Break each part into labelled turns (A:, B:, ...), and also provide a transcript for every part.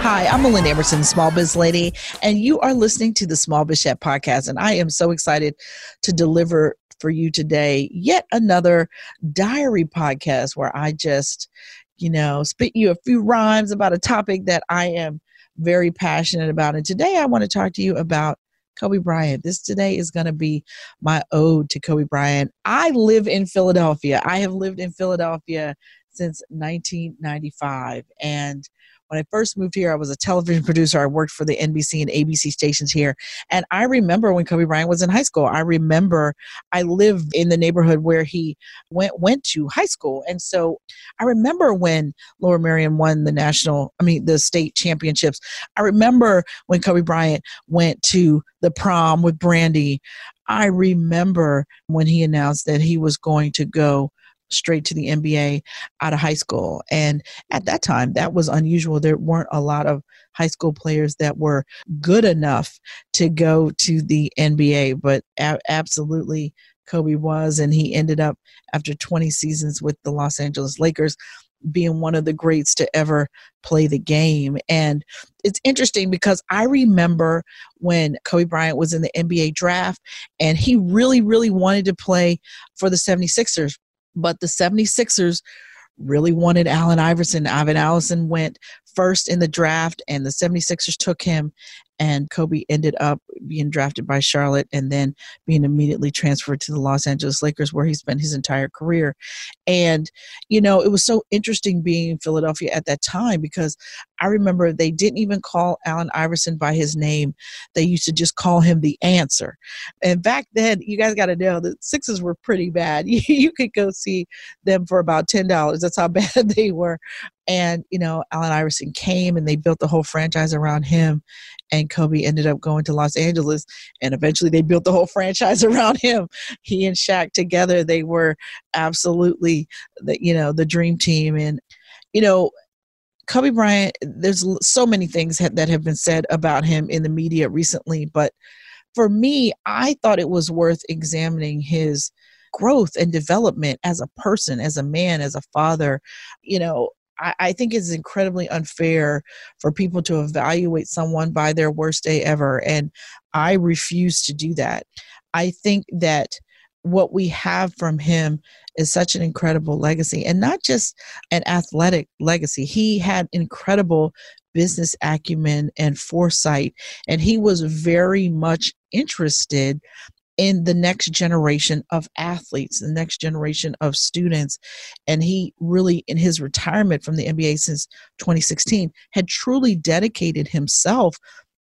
A: Hi, I'm Melinda Emerson, Small Biz Lady, and you are listening to the Small Biz Chat podcast. And I am so excited to deliver for you today yet another diary podcast where I just, you know, spit you a few rhymes about a topic that I am very passionate about. And today I want to talk to you about Kobe Bryant. This today is going to be my ode to Kobe Bryant. I live in Philadelphia. I have lived in Philadelphia since 1995. And when I first moved here, I was a television producer. I worked for the NBC and ABC stations here. And I remember when Kobe Bryant was in high school. I remember I lived in the neighborhood where he went went to high school. And so I remember when Lower Merion won the national, I mean the state championships. I remember when Kobe Bryant went to the prom with Brandy. I remember when he announced that he was going to go straight to the NBA out of high school. And at that time, that was unusual. There weren't a lot of high school players that were good enough to go to the NBA, but a- absolutely Kobe was. And he ended up, after 20 seasons with the Los Angeles Lakers, being one of the greats to ever play the game. And it's interesting because I remember when Kobe Bryant was in the NBA draft and he really, really wanted to play for the 76ers but the 76ers really wanted Allen Iverson. Ivan Allison went first in the draft, and the 76ers took him, and Kobe ended up being drafted by Charlotte and then being immediately transferred to the Los Angeles Lakers, where he spent his entire career. And, you know, it was so interesting being in Philadelphia at that time because I remember they didn't even call Allen Iverson by his name. They used to just call him the answer. And back then, you guys got to know the Sixers were pretty bad. You, could go see them for about $10. That's how bad they were. And, you know, Allen Iverson came and they built the whole franchise around him. And Kobe ended up going to Los Angeles. And eventually they built the whole franchise around him. He and Shaq together, they were absolutely the, you know, the dream team. And, you know, Kobe Bryant, there's so many things that have been said about him in the media recently, but for me, I thought it was worth examining his growth and development as a person, as a man, as a father. You know, I, I think it's incredibly unfair for people to evaluate someone by their worst day ever. And I refuse to do that. I think that what we have from him is such an incredible legacy and not just an athletic legacy. He had incredible business acumen and foresight, and he was very much interested in the next generation of athletes, the next generation of students. And he really, in his retirement from the NBA since 2016, had truly dedicated himself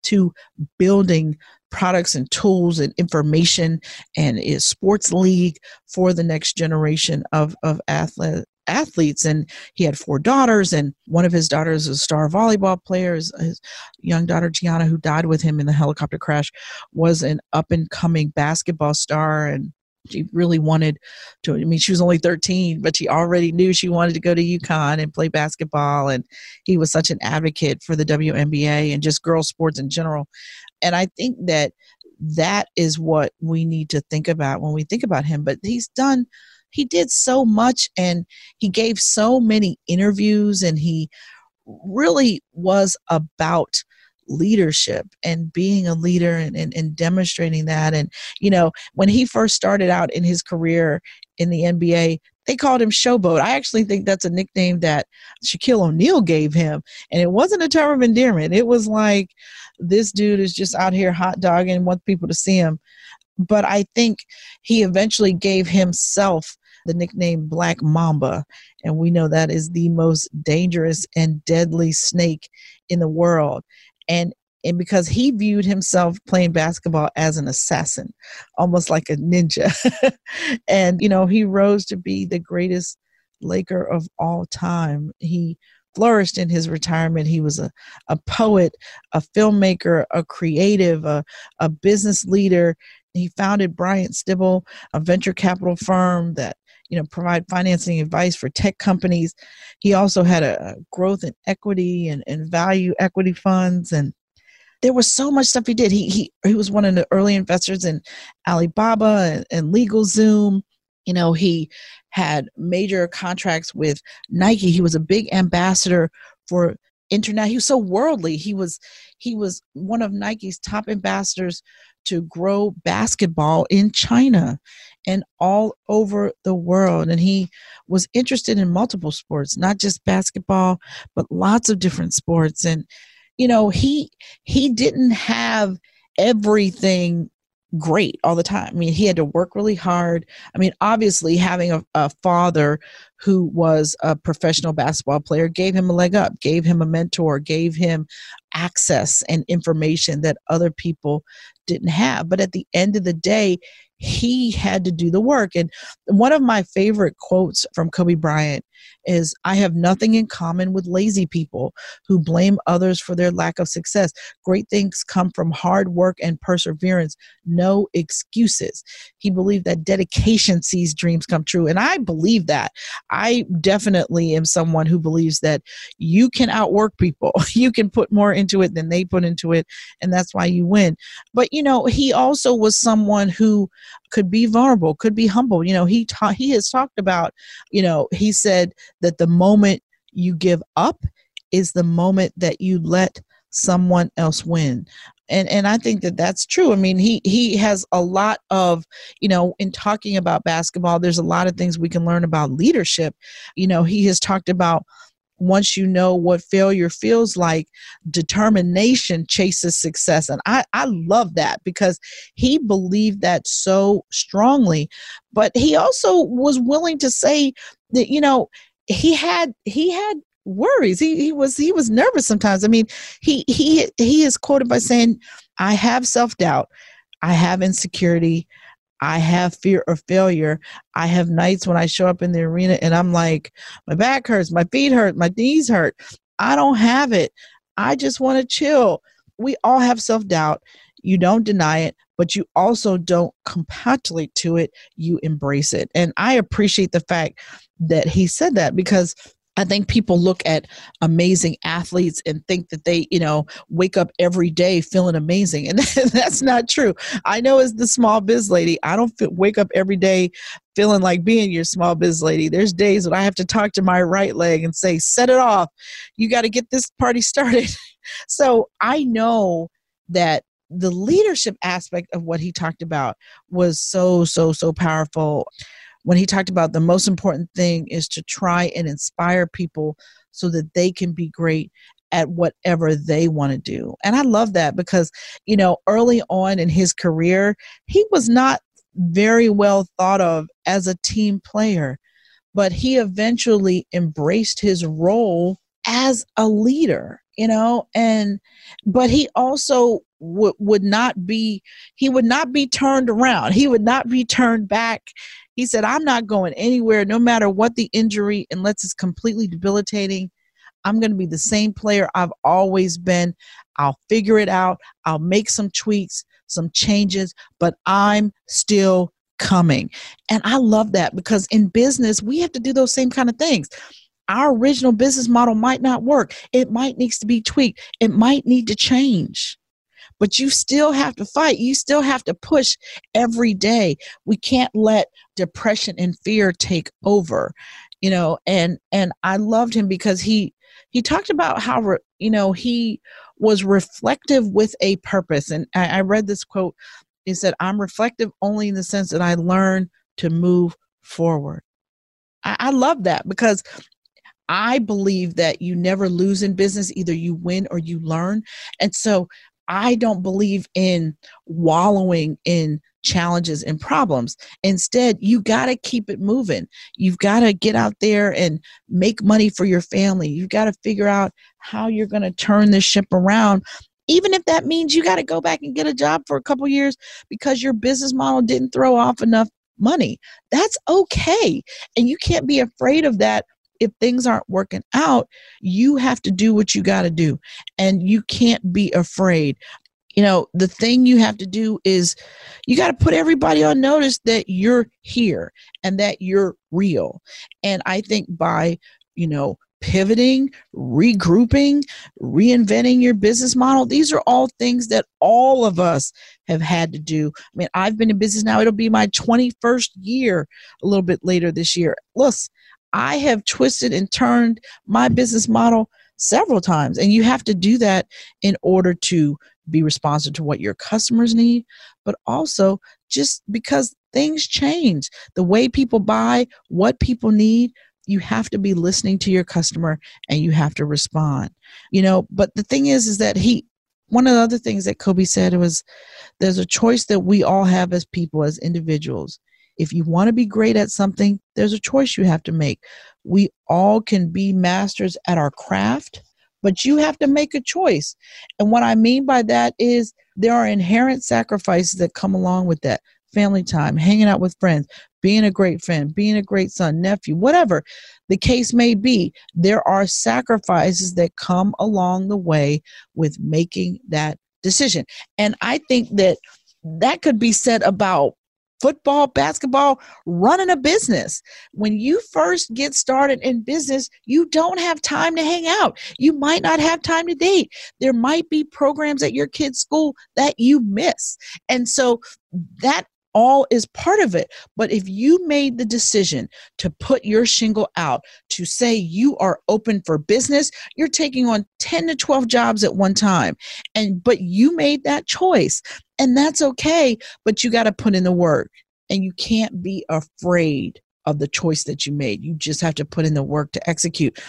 A: to building products and tools and information and a sports league for the next generation of, of athlete, athletes and he had four daughters and one of his daughters is a star volleyball player. His, young daughter gianna who died with him in the helicopter crash was an up and coming basketball star and she really wanted to i mean she was only 13 but she already knew she wanted to go to UConn and play basketball and he was such an advocate for the WNBA and just girls sports in general. And i think that that is what we need to think about when we think about him but he's done he did so much and he gave so many interviews and he really was about leadership and being a leader and, and, and, demonstrating that. And you know when he first started out in his career in the nba they called him showboat. I actually think that's a nickname that shaquille o'neal gave him. And it wasn't a term of endearment. It was like this dude is just out here hot dogging wants people to see him. But i think he eventually gave himself the nickname Black Mamba. And we know that is the most dangerous and deadly snake in the world. And and because he viewed himself playing basketball as an assassin, almost like a ninja. and, you know, he rose to be the greatest Laker of all time. He flourished in his retirement. He was a, a poet, a filmmaker, a creative, a, a business leader. He founded Bryant Stibel, a venture capital firm that you know provide financing advice for tech companies. He also had a, growth and equity and, and value equity funds and there was so much stuff he did. He he he was one of the early investors in Alibaba and, and LegalZoom. You know, he had major contracts with Nike. He was a big ambassador for internet. He was so worldly. He was he was one of Nike's top ambassadors to grow basketball in China and all over the world. And he was interested in multiple sports, not just basketball, but lots of different sports. And you know, he he didn't have everything great all the time. I mean, he had to work really hard. I mean, obviously, having a, a, father who was a professional basketball player gave him a leg up, gave him a mentor, gave him access and information that other people didn't have. But at the end of the day, he had to do the work. And one of my favorite quotes from Kobe Bryant is I have nothing in common with lazy people who blame others for their lack of success. Great things come from hard work and perseverance, no excuses. He believed that dedication sees dreams come true. And I believe that. I definitely am someone who believes that you can outwork people, you can put more into it than they put into it. And that's why you win. But, you know, he also was someone who could be vulnerable, could be humble. You know, he ta- he has talked about, you know, he said that the moment you give up is the moment that you let someone else win and and i think that that's true i mean he he has a lot of you know in talking about basketball there's a lot of things we can learn about leadership you know he has talked about once you know what failure feels like, determination chases success. And I, I love that because he believed that so strongly. But he also was willing to say that, you know, he had he had worries. He he was he was nervous sometimes. I mean, he he he is quoted by saying, I have self-doubt, I have insecurity, I have fear of failure. I have nights when I show up in the arena and I'm like, my back hurts, my feet hurt, my knees hurt. I don't have it. I just want to chill. We all have self doubt. You don't deny it, but you also don't compatulate to it. You embrace it. And I appreciate the fact that he said that because I think people look at amazing athletes and think that they, you know, wake up every day feeling amazing. And that's not true. I know as the small biz lady, I don't feel, wake up every day feeling like being your small biz lady. There's days when I have to talk to my right leg and say, set it off. You got to get this party started. so I know that the leadership aspect of what he talked about was so, so, so powerful when he talked about the most important thing is to try and inspire people so that they can be great at whatever they want to do. And I love that because, you know, early on in his career, he was not very well thought of as a team player, but he eventually embraced his role as a leader, you know, and but he also would would not be he would not be turned around. He would not be turned back he said, I'm not going anywhere, no matter what the injury, unless it's completely debilitating. I'm going to be the same player I've always been. I'll figure it out. I'll make some tweaks, some changes, but I'm still coming. And I love that because in business, we have to do those same kind of things. Our original business model might not work. It might needs to be tweaked. It might need to change but you still have to fight. You still have to push every day. We can't let depression and fear take over, you know. And and I loved him because he he talked about how you know he was reflective with a purpose. And I, I read this quote. He said, "I'm reflective only in the sense that I learn to move forward." I, I love that because I believe that you never lose in business. Either you win or you learn. And so I don't believe in wallowing in challenges and problems. Instead, you got to keep it moving. You've got to get out there and make money for your family. You've got to figure out how you're going to turn this ship around. Even if that means you got to go back and get a job for a couple years because your business model didn't throw off enough money. That's okay. And you can't be afraid of that if things aren't working out, you have to do what you got to do. And you can't be afraid. You know, the thing you have to do is you got to put everybody on notice that you're here and that you're real. And I think by, you know, pivoting, regrouping, reinventing your business model. These are all things that all of us have had to do. I mean, I've been in business now, it'll be my 21st year a little bit later this year. Look, I have twisted and turned my business model several times, and you have to do that in order to be responsive to what your customers need, but also just because things change. The way people buy, what people need, you have to be listening to your customer and you have to respond you know but the thing is is that he one of the other things that kobe said was there's a choice that we all have as people as individuals if you want to be great at something there's a choice you have to make. We all can be masters at our craft but you have to make a choice. And what i mean by that is there are inherent sacrifices that come along with that. Family time, hanging out with friends, being a great friend, being a great son, nephew, whatever the case may be, there are sacrifices that come along the way with making that decision. And I think that that could be said about football, basketball, running a business. When you first get started in business, you don't have time to hang out. You might not have time to date. There might be programs at your kid's school that you miss. And so that all is part of it. But if you made the decision to put your shingle out, to say you are open for business, you're taking on 10 to 12 jobs at one time. And but you made that choice. And that's okay, but you got to put in the work. And you can't be afraid of the choice that you made. You just have to put in the work to execute.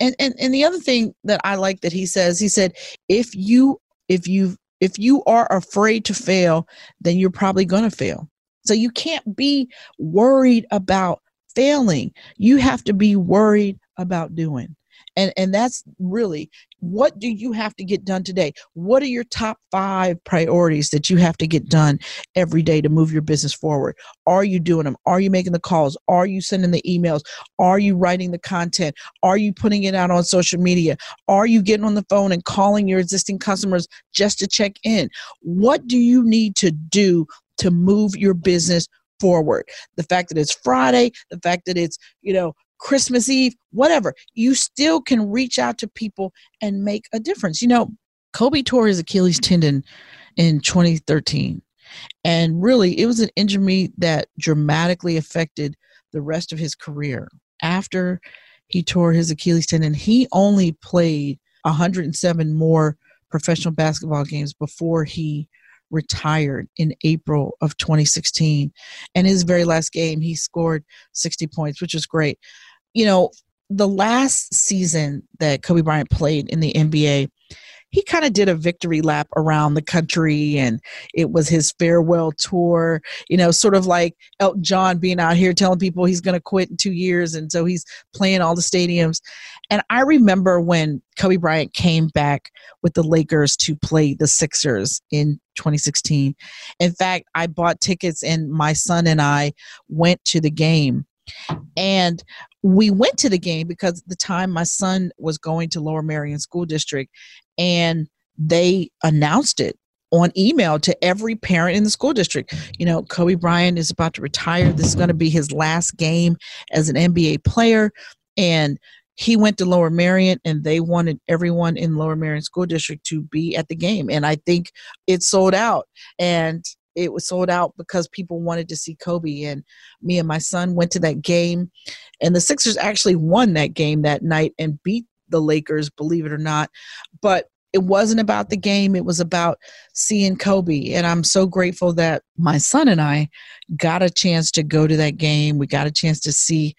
A: And and and the other thing that I like that he says, he said, if you if you if you are afraid to fail, then you're probably going to fail. So you can't be worried about failing. You have to be worried about doing. And and that's really what do you have to get done today? What are your top 5 priorities that you have to get done every day to move your business forward? Are you doing them? Are you making the calls? Are you sending the emails? Are you writing the content? Are you putting it out on social media? Are you getting on the phone and calling your existing customers just to check in? What do you need to do to move your business forward. The fact that it's Friday, the fact that it's, you know, Christmas Eve, whatever, you still can reach out to people and make a difference. You know, Kobe tore his Achilles tendon in 2013. And really, it was an injury that dramatically affected the rest of his career. After he tore his Achilles tendon, he only played 107 more professional basketball games before he retired in April of 2016. And his very last game, he scored 60 points, which was great. You know, the last season that Kobe Bryant played in the NBA, he kind of did a victory lap around the country and it was his farewell tour you know sort of like elton john being out here telling people he's going to quit in two years and so he's playing all the stadiums and i remember when kobe bryant came back with the lakers to play the sixers in 2016 in fact i bought tickets and my son and i went to the game and we went to the game because the time my son was going to Lower Merion School District and they announced it on email to every parent in the school district. You know, Kobe Bryant is about to retire. This is going to be his last game as an NBA player. And he went to Lower Merion and they wanted everyone in Lower Merion School District to be at the game. And I think it sold out. And it was sold out because people wanted to see Kobe. And me and my son went to that game. And the Sixers actually won that game that night and beat the Lakers, believe it or not. But it wasn't about the game, it was about seeing Kobe. And I'm so grateful that my son and I got a chance to go to that game. We got a chance to see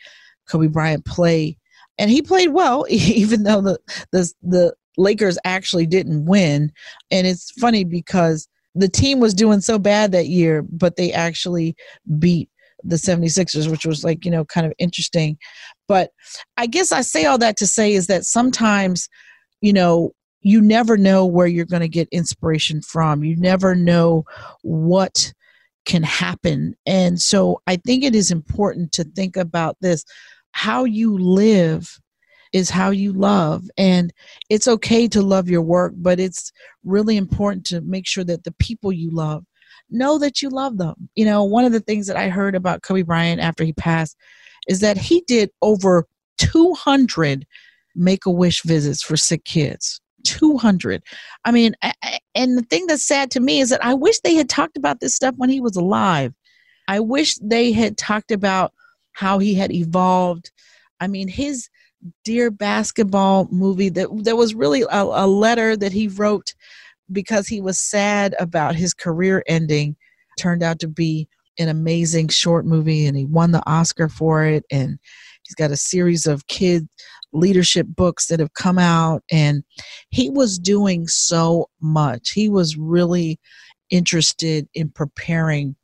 A: Kobe Bryant play. And he played well, even though the, the, the Lakers actually didn't win. And it's funny because the team was doing so bad that year, but they actually beat the 76ers, which was like, you know, kind of interesting. But I guess I say all that to say is that sometimes, you know, you never know where you're going to get inspiration from. You never know what can happen. And so I think it is important to think about this. How you live is how you love. And it's okay to love your work, but it's really important to make sure that the people you love know that you love them. You know, one of the things that I heard about Kobe Bryant after he passed is that he did over 200 make a wish visits for sick kids. 200. I mean, and the thing that's sad to me is that I wish they had talked about this stuff when he was alive. I wish they had talked about how he had evolved. I mean, his Dear Basketball movie that there was really a, a letter that he wrote because he was sad about his career ending turned out to be an amazing short movie and he won the Oscar for it and he's got a series of kid leadership books that have come out and he was doing so much he was really interested in preparing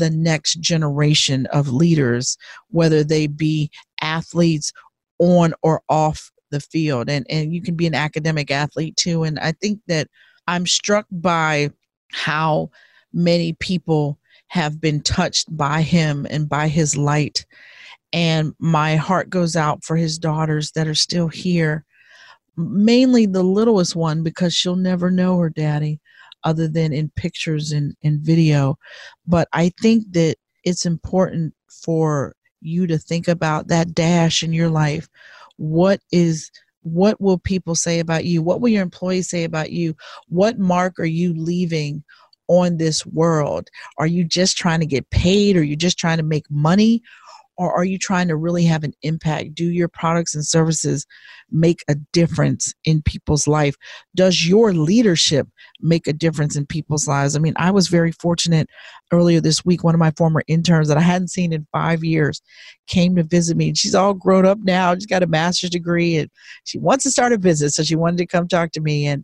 A: the next generation of leaders whether they be athletes on or off the field. And and you can be an academic athlete too. And i think that i'm struck by how many people have been touched by him and by his light. And my heart goes out for his daughters that are still here mainly the littlest one because she'll never know her daddy other than in pictures and, and video. But i think that it's important for you to think about that dash in your life. What is what will people say about you? What will your employees say about you? What mark are you leaving on this world? Are you just trying to get paid? Are you just trying to make money or are you trying to really have an impact? Do your products and services make a difference in people's life? Does your leadership make a difference in people's lives? I mean, I was very fortunate earlier this week. One of my former interns that I hadn't seen in five years came to visit me. She's all grown up now. She's got a master's degree and she wants to start a business. So she wanted to come talk to me. And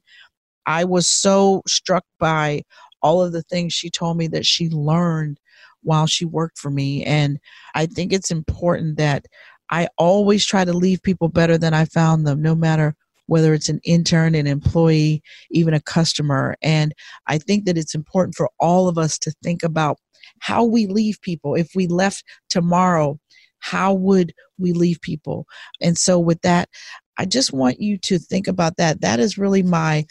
A: I was so struck by all of the things she told me that she learned while she worked for me. And I think it's important that I always try to leave people better than I found them, no matter whether it's an intern, an employee, even a customer. And I think that it's important for all of us to think about how we leave people. If we left tomorrow, how would we leave people? And so, with that, I just want you to think about that. That is really my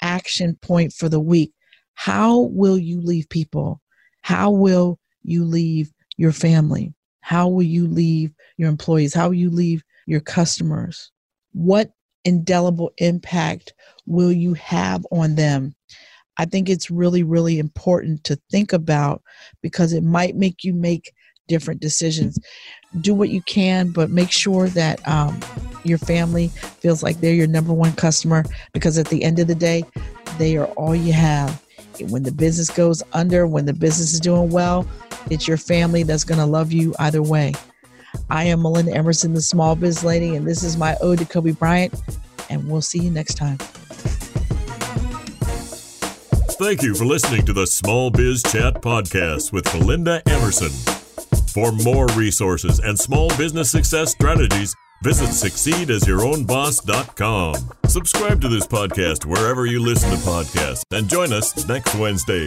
A: action point for the week. How will you leave people? How will you leave your family? How will you leave your employees? How will you leave your customers? What indelible impact will you have on them? I think it's really, really important to think about because it might make you make different decisions. Do what you can, but make sure that um, your family feels like they're your number one customer because at the end of the day, they are all you have. When the business goes under, when the business is doing well, it's your family that's going to love you either way. I am Melinda Emerson, the small biz lady, and this is my ode to Kobe Bryant, and we'll see you next time.
B: Thank you for listening to the Small Biz Chat podcast with Melinda Emerson. For more resources and small business success strategies, visit succeedasYourownBoss.com. Subscribe to this podcast wherever you listen to podcasts and join us next Wednesday.